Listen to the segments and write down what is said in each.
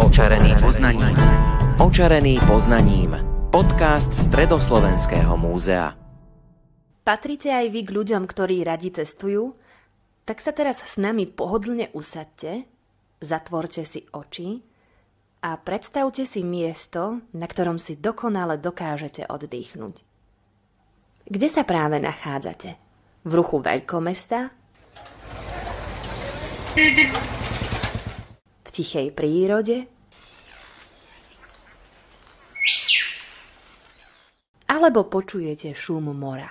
Očarený poznaním. Očarený poznaním. Podcast Stredoslovenského múzea. Patrite aj vy k ľuďom, ktorí radi cestujú? Tak sa teraz s nami pohodlne usadte, zatvorte si oči a predstavte si miesto, na ktorom si dokonale dokážete oddychnúť. Kde sa práve nachádzate? V ruchu veľkomesta? Tichej prírode? Alebo počujete šum mora?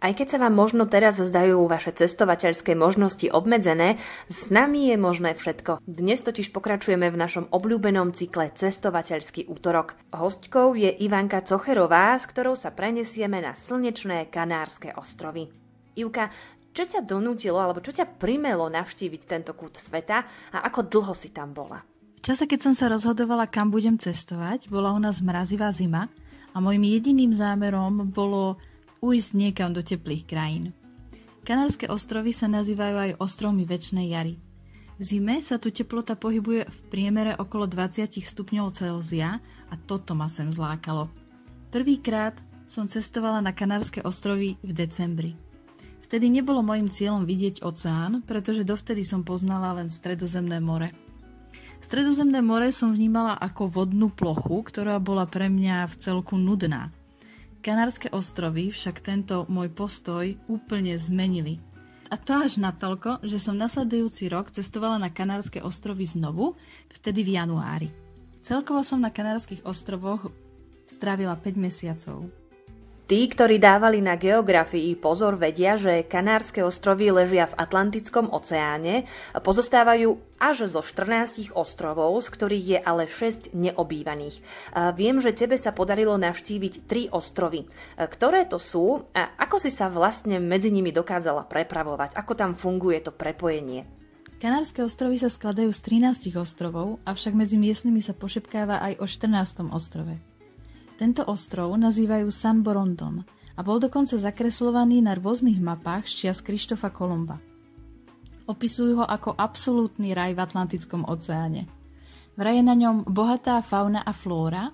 Aj keď sa vám možno teraz zdajú vaše cestovateľské možnosti obmedzené, s nami je možné všetko. Dnes totiž pokračujeme v našom obľúbenom cykle Cestovateľský útorok. Hostkou je Ivanka Cocherová, s ktorou sa prenesieme na slnečné Kanárske ostrovy. Ivka, čo ťa donútilo alebo čo ťa primelo navštíviť tento kút sveta a ako dlho si tam bola? V čase, keď som sa rozhodovala, kam budem cestovať, bola u nás mrazivá zima a môjim jediným zámerom bolo ujsť niekam do teplých krajín. Kanárske ostrovy sa nazývajú aj ostrovmi väčšnej jary. V zime sa tu teplota pohybuje v priemere okolo 20 stupňov Celzia a toto ma sem zlákalo. Prvýkrát som cestovala na Kanárske ostrovy v decembri. Vtedy nebolo mojim cieľom vidieť oceán, pretože dovtedy som poznala len Stredozemné more. Stredozemné more som vnímala ako vodnú plochu, ktorá bola pre mňa v celku nudná. Kanárske ostrovy však tento môj postoj úplne zmenili. A to až natoľko, že som nasledujúci rok cestovala na Kanárske ostrovy znovu, vtedy v januári. Celkovo som na Kanárskych ostrovoch strávila 5 mesiacov. Tí, ktorí dávali na geografii pozor, vedia, že Kanárske ostrovy ležia v Atlantickom oceáne pozostávajú až zo 14 ostrovov, z ktorých je ale 6 neobývaných. Viem, že tebe sa podarilo navštíviť 3 ostrovy. Ktoré to sú a ako si sa vlastne medzi nimi dokázala prepravovať? Ako tam funguje to prepojenie? Kanárske ostrovy sa skladajú z 13 ostrovov, avšak medzi miestnymi sa pošepkáva aj o 14. ostrove. Tento ostrov nazývajú San Borondon a bol dokonca zakreslovaný na rôznych mapách z čias Krištofa Kolomba. Opisujú ho ako absolútny raj v Atlantickom oceáne. Vraj je na ňom bohatá fauna a flóra,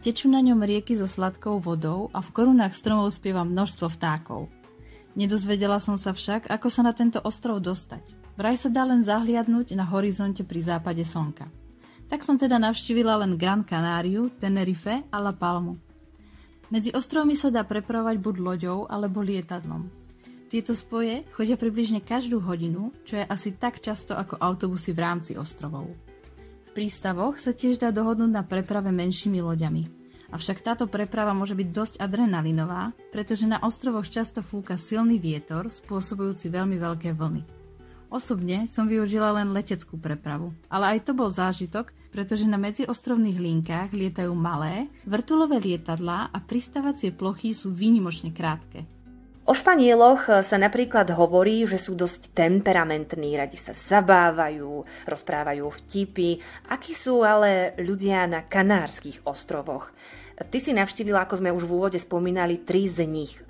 tečú na ňom rieky so sladkou vodou a v korunách stromov spieva množstvo vtákov. Nedozvedela som sa však, ako sa na tento ostrov dostať. Vraj sa dá len zahliadnúť na horizonte pri západe slnka. Tak som teda navštívila len Gran Canáriu, Tenerife a La Palmu. Medzi ostrovmi sa dá prepravovať buď loďou alebo lietadlom. Tieto spoje chodia približne každú hodinu, čo je asi tak často ako autobusy v rámci ostrovov. V prístavoch sa tiež dá dohodnúť na preprave menšími loďami. Avšak táto preprava môže byť dosť adrenalinová, pretože na ostrovoch často fúka silný vietor, spôsobujúci veľmi veľké vlny. Osobne som využila len leteckú prepravu, ale aj to bol zážitok, pretože na medziostrovných linkách lietajú malé, vrtulové lietadlá a pristávacie plochy sú výnimočne krátke. O Španieloch sa napríklad hovorí, že sú dosť temperamentní, radi sa zabávajú, rozprávajú vtipy. Akí sú ale ľudia na Kanárskych ostrovoch? Ty si navštívila, ako sme už v úvode spomínali, tri z nich.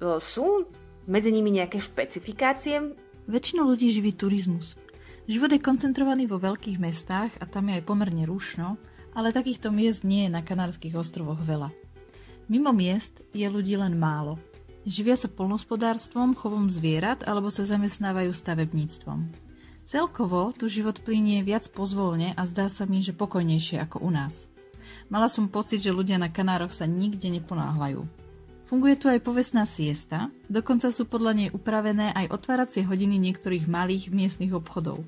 Sú medzi nimi nejaké špecifikácie? Väčšinu ľudí živí turizmus. Život je koncentrovaný vo veľkých mestách a tam je aj pomerne rušno, ale takýchto miest nie je na Kanárskych ostrovoch veľa. Mimo miest je ľudí len málo. Živia sa polnospodárstvom, chovom zvierat alebo sa zamestnávajú stavebníctvom. Celkovo tu život plinie viac pozvolne a zdá sa mi, že pokojnejšie ako u nás. Mala som pocit, že ľudia na Kanároch sa nikde neponáhľajú. Funguje tu aj povestná siesta, dokonca sú podľa nej upravené aj otváracie hodiny niektorých malých miestnych obchodov.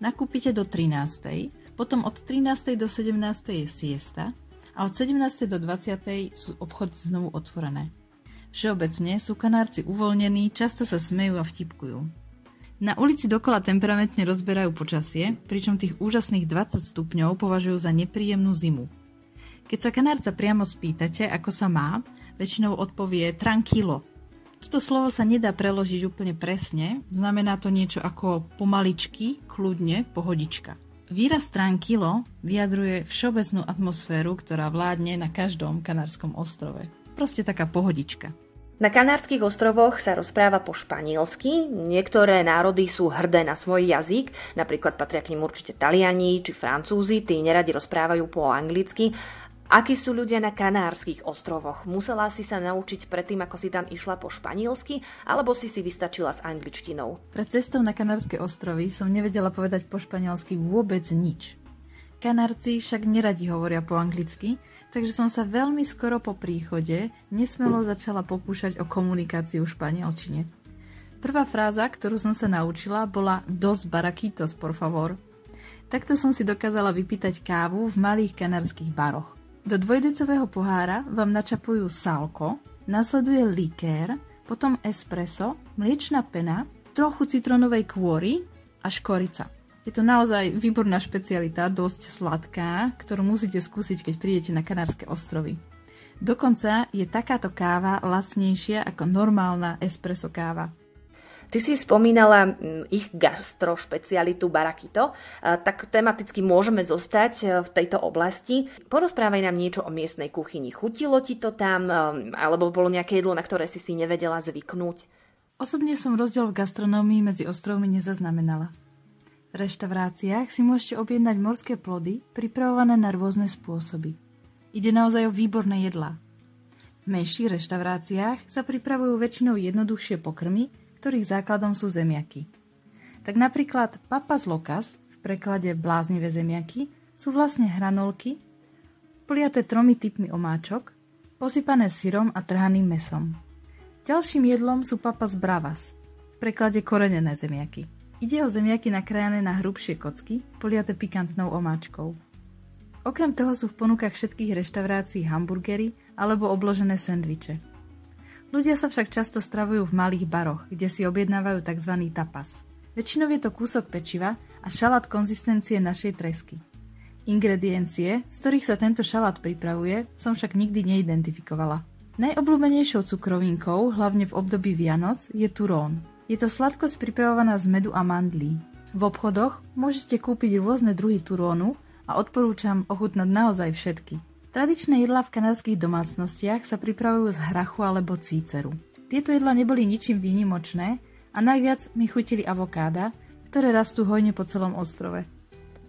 Nakúpite do 13. Potom od 13. do 17. je siesta a od 17. do 20. sú obchody znovu otvorené. Všeobecne sú kanárci uvoľnení, často sa smejú a vtipkujú. Na ulici dokola temperamentne rozberajú počasie, pričom tých úžasných 20 stupňov považujú za nepríjemnú zimu. Keď sa kanárca priamo spýtate, ako sa má, väčšinou odpovie tranquilo. Toto slovo sa nedá preložiť úplne presne, znamená to niečo ako pomaličky, kľudne, pohodička. Výraz tranquilo vyjadruje všeobecnú atmosféru, ktorá vládne na každom kanárskom ostrove. Proste taká pohodička. Na Kanárskych ostrovoch sa rozpráva po španielsky, niektoré národy sú hrdé na svoj jazyk, napríklad patria k nim určite Taliani či Francúzi, tí neradi rozprávajú po anglicky. Akí sú ľudia na Kanárskych ostrovoch? Musela si sa naučiť predtým, ako si tam išla po španielsky, alebo si si vystačila s angličtinou? Pred cestou na Kanárske ostrovy som nevedela povedať po španielsky vôbec nič. Kanárci však neradi hovoria po anglicky, takže som sa veľmi skoro po príchode nesmelo začala pokúšať o komunikáciu v španielčine. Prvá fráza, ktorú som sa naučila, bola dos baraquitos, por favor. Takto som si dokázala vypýtať kávu v malých kanárskych baroch. Do dvojdecového pohára vám načapujú salko, nasleduje likér, potom espresso, mliečna pena, trochu citronovej kôry a škorica. Je to naozaj výborná špecialita, dosť sladká, ktorú musíte skúsiť, keď prídete na Kanárske ostrovy. Dokonca je takáto káva lacnejšia ako normálna espresso káva. Ty si spomínala ich gastro špecialitu Barakito, tak tematicky môžeme zostať e, v tejto oblasti. Porozprávaj nám niečo o miestnej kuchyni. Chutilo ti to tam, e, alebo bolo nejaké jedlo, na ktoré si si nevedela zvyknúť? Osobne som rozdiel v gastronómii medzi ostrovmi nezaznamenala. V reštauráciách si môžete objednať morské plody pripravované na rôzne spôsoby. Ide naozaj o výborné jedlá. V menších reštauráciách sa pripravujú väčšinou jednoduchšie pokrmy, ktorých základom sú zemiaky. Tak napríklad papas locas, v preklade bláznivé zemiaky, sú vlastne hranolky, poliaté tromi typmi omáčok, posypané syrom a trhaným mesom. Ďalším jedlom sú papas bravas, v preklade korenené zemiaky. Ide o zemiaky nakrájané na hrubšie kocky, poliate pikantnou omáčkou. Okrem toho sú v ponukách všetkých reštaurácií hamburgery alebo obložené sendviče. Ľudia sa však často stravujú v malých baroch, kde si objednávajú tzv. tapas. Väčšinou je to kúsok pečiva a šalát konzistencie našej tresky. Ingrediencie, z ktorých sa tento šalát pripravuje, som však nikdy neidentifikovala. Najobľúbenejšou cukrovinkou, hlavne v období Vianoc, je turón, je to sladkosť pripravovaná z medu a mandlí. V obchodoch môžete kúpiť rôzne druhy turónu a odporúčam ochutnať naozaj všetky. Tradičné jedlá v kanárskych domácnostiach sa pripravujú z hrachu alebo cíceru. Tieto jedlá neboli ničím výnimočné a najviac mi chutili avokáda, ktoré rastú hojne po celom ostrove.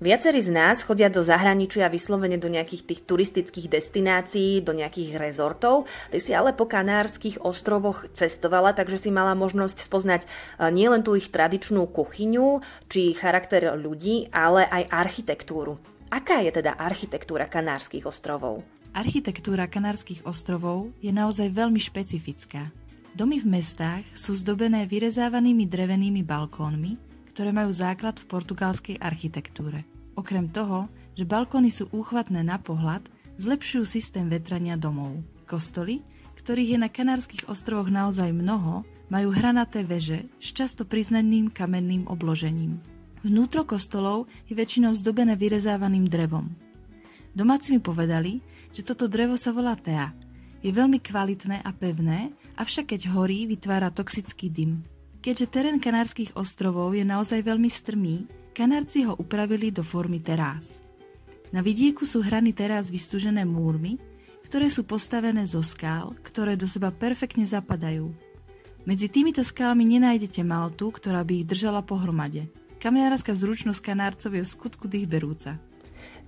Viacerí z nás chodia do zahraničia vyslovene do nejakých tých turistických destinácií, do nejakých rezortov. Ty si ale po Kanárskych ostrovoch cestovala, takže si mala možnosť spoznať e, nielen tú ich tradičnú kuchyňu, či charakter ľudí, ale aj architektúru. Aká je teda architektúra Kanárskych ostrovov? Architektúra Kanárskych ostrovov je naozaj veľmi špecifická. Domy v mestách sú zdobené vyrezávanými drevenými balkónmi, ktoré majú základ v portugalskej architektúre. Okrem toho, že balkóny sú úchvatné na pohľad, zlepšujú systém vetrania domov. Kostoly, ktorých je na Kanárskych ostrovoch naozaj mnoho, majú hranaté veže s často priznaným kamenným obložením. Vnútro kostolov je väčšinou zdobené vyrezávaným drevom. Domáci mi povedali, že toto drevo sa volá tea. Je veľmi kvalitné a pevné, avšak keď horí, vytvára toxický dym. Keďže terén Kanárskych ostrovov je naozaj veľmi strmý, Kanárci ho upravili do formy terás. Na vidieku sú hrany terás vystúžené múrmi, ktoré sú postavené zo skál, ktoré do seba perfektne zapadajú. Medzi týmito skálami nenájdete maltu, ktorá by ich držala pohromade. Kamiárska zručnosť Kanárcov je v skutku dých berúca.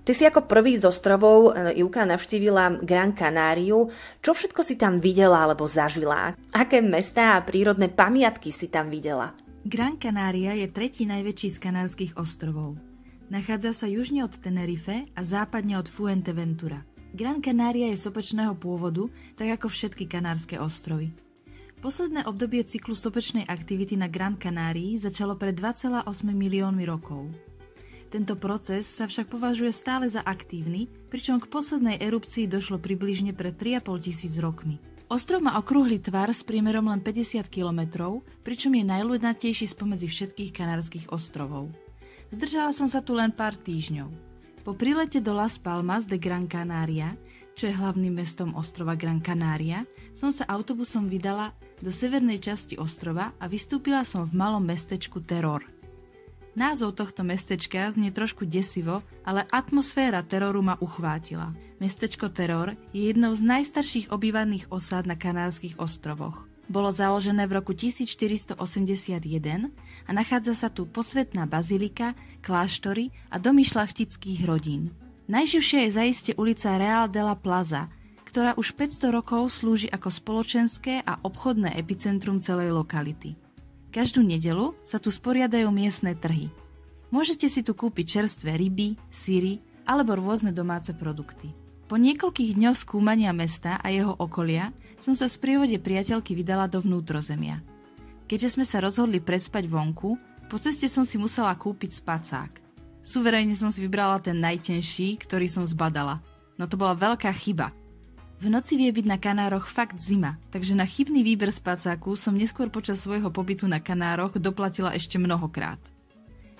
Ty si ako prvý z ostrovov e, Juka navštívila Gran Canáriu. Čo všetko si tam videla alebo zažila? Aké mestá a prírodné pamiatky si tam videla? Gran Canaria je tretí najväčší z kanárskych ostrovov. Nachádza sa južne od Tenerife a západne od Fuenteventura. Gran Canaria je sopečného pôvodu, tak ako všetky kanárske ostrovy. Posledné obdobie cyklu sopečnej aktivity na Gran Canárii začalo pred 2,8 miliónmi rokov. Tento proces sa však považuje stále za aktívny, pričom k poslednej erupcii došlo približne pred 3,5 tisíc rokmi. Ostrov má okrúhly tvar s priemerom len 50 km, pričom je najľudnatejší spomedzi všetkých kanárskych ostrovov. Zdržala som sa tu len pár týždňov. Po prilete do Las Palmas de Gran Canaria, čo je hlavným mestom ostrova Gran Canaria, som sa autobusom vydala do severnej časti ostrova a vystúpila som v malom mestečku Terror – Názov tohto mestečka znie trošku desivo, ale atmosféra teroru ma uchvátila. Mestečko Teror je jednou z najstarších obývaných osád na Kanárskych ostrovoch. Bolo založené v roku 1481 a nachádza sa tu posvetná bazilika, kláštory a domy šlachtických rodín. Najživšia je zaiste ulica Real de la Plaza, ktorá už 500 rokov slúži ako spoločenské a obchodné epicentrum celej lokality. Každú nedelu sa tu sporiadajú miestne trhy. Môžete si tu kúpiť čerstvé ryby, síry alebo rôzne domáce produkty. Po niekoľkých dňoch skúmania mesta a jeho okolia som sa v sprievode priateľky vydala do vnútrozemia. Keďže sme sa rozhodli prespať vonku, po ceste som si musela kúpiť spacák. Suverejne som si vybrala ten najtenší, ktorý som zbadala. No to bola veľká chyba. V noci vie byť na Kanároch fakt zima, takže na chybný výber spacáku som neskôr počas svojho pobytu na Kanároch doplatila ešte mnohokrát.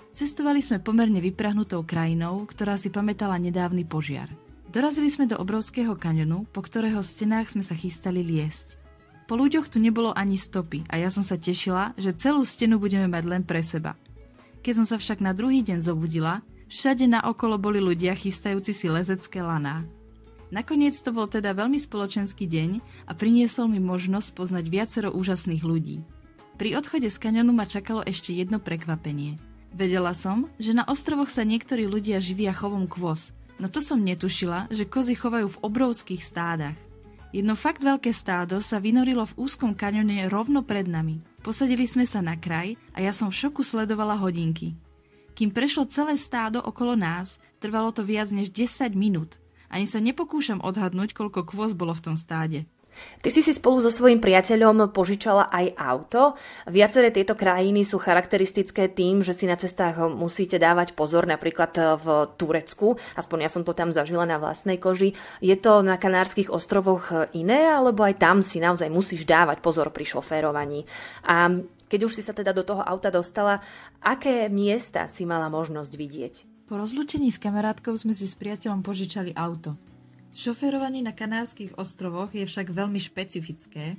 Cestovali sme pomerne vyprahnutou krajinou, ktorá si pamätala nedávny požiar – Dorazili sme do obrovského kaňonu, po ktorého stenách sme sa chystali liesť. Po ľuďoch tu nebolo ani stopy a ja som sa tešila, že celú stenu budeme mať len pre seba. Keď som sa však na druhý deň zobudila, všade naokolo boli ľudia chystajúci si lezecké laná. Nakoniec to bol teda veľmi spoločenský deň a priniesol mi možnosť poznať viacero úžasných ľudí. Pri odchode z kaňonu ma čakalo ešte jedno prekvapenie. Vedela som, že na ostrovoch sa niektorí ľudia živia chovom kvos, No to som netušila, že kozy chovajú v obrovských stádach. Jedno fakt veľké stádo sa vynorilo v úzkom kaňone rovno pred nami. Posadili sme sa na kraj a ja som v šoku sledovala hodinky. Kým prešlo celé stádo okolo nás, trvalo to viac než 10 minút. Ani sa nepokúšam odhadnúť, koľko kvôz bolo v tom stáde. Ty si si spolu so svojím priateľom požičala aj auto. Viaceré tieto krajiny sú charakteristické tým, že si na cestách musíte dávať pozor, napríklad v Turecku, aspoň ja som to tam zažila na vlastnej koži. Je to na Kanárskych ostrovoch iné, alebo aj tam si naozaj musíš dávať pozor pri šoférovaní? A keď už si sa teda do toho auta dostala, aké miesta si mala možnosť vidieť? Po rozlúčení s kamarátkou sme si s priateľom požičali auto. Šoférovanie na Kanárskych ostrovoch je však veľmi špecifické.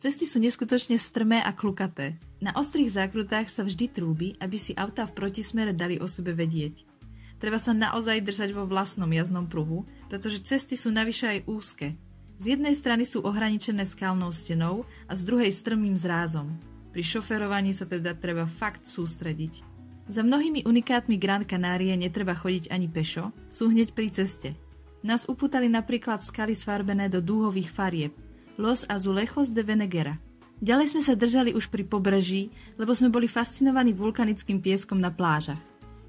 Cesty sú neskutočne strmé a klukaté. Na ostrých zákrutách sa vždy trúbi, aby si auta v protismere dali o sebe vedieť. Treba sa naozaj držať vo vlastnom jazdnom pruhu, pretože cesty sú navyše aj úzke. Z jednej strany sú ohraničené skalnou stenou a z druhej strmým zrázom. Pri šoferovaní sa teda treba fakt sústrediť. Za mnohými unikátmi Gran Canárie netreba chodiť ani pešo, sú hneď pri ceste – nás upútali napríklad skaly sfarbené do dúhových farieb, Los Azulejos de Venegera. Ďalej sme sa držali už pri pobreží, lebo sme boli fascinovaní vulkanickým pieskom na plážach.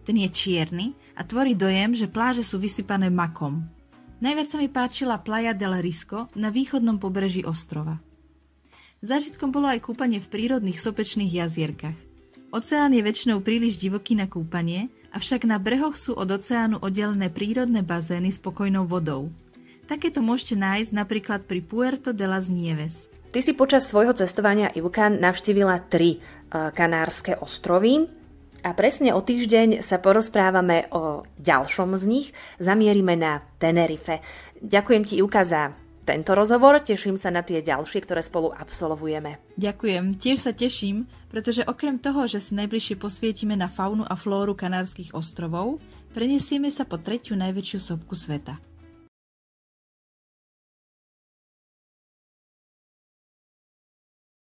Ten je čierny a tvorí dojem, že pláže sú vysypané makom. Najviac sa mi páčila Playa del Risco na východnom pobreží ostrova. Zážitkom bolo aj kúpanie v prírodných sopečných jazierkach. Oceán je väčšinou príliš divoký na kúpanie avšak na brehoch sú od oceánu oddelené prírodné bazény s pokojnou vodou. Takéto môžete nájsť napríklad pri Puerto de las Nieves. Ty si počas svojho cestovania Ivka navštívila tri uh, kanárske ostrovy a presne o týždeň sa porozprávame o ďalšom z nich. Zamierime na Tenerife. Ďakujem ti Ivka za tento rozhovor. Teším sa na tie ďalšie, ktoré spolu absolvujeme. Ďakujem, tiež sa teším, pretože okrem toho, že si najbližšie posvietime na faunu a flóru Kanárskych ostrovov, prenesieme sa po tretiu najväčšiu sopku sveta.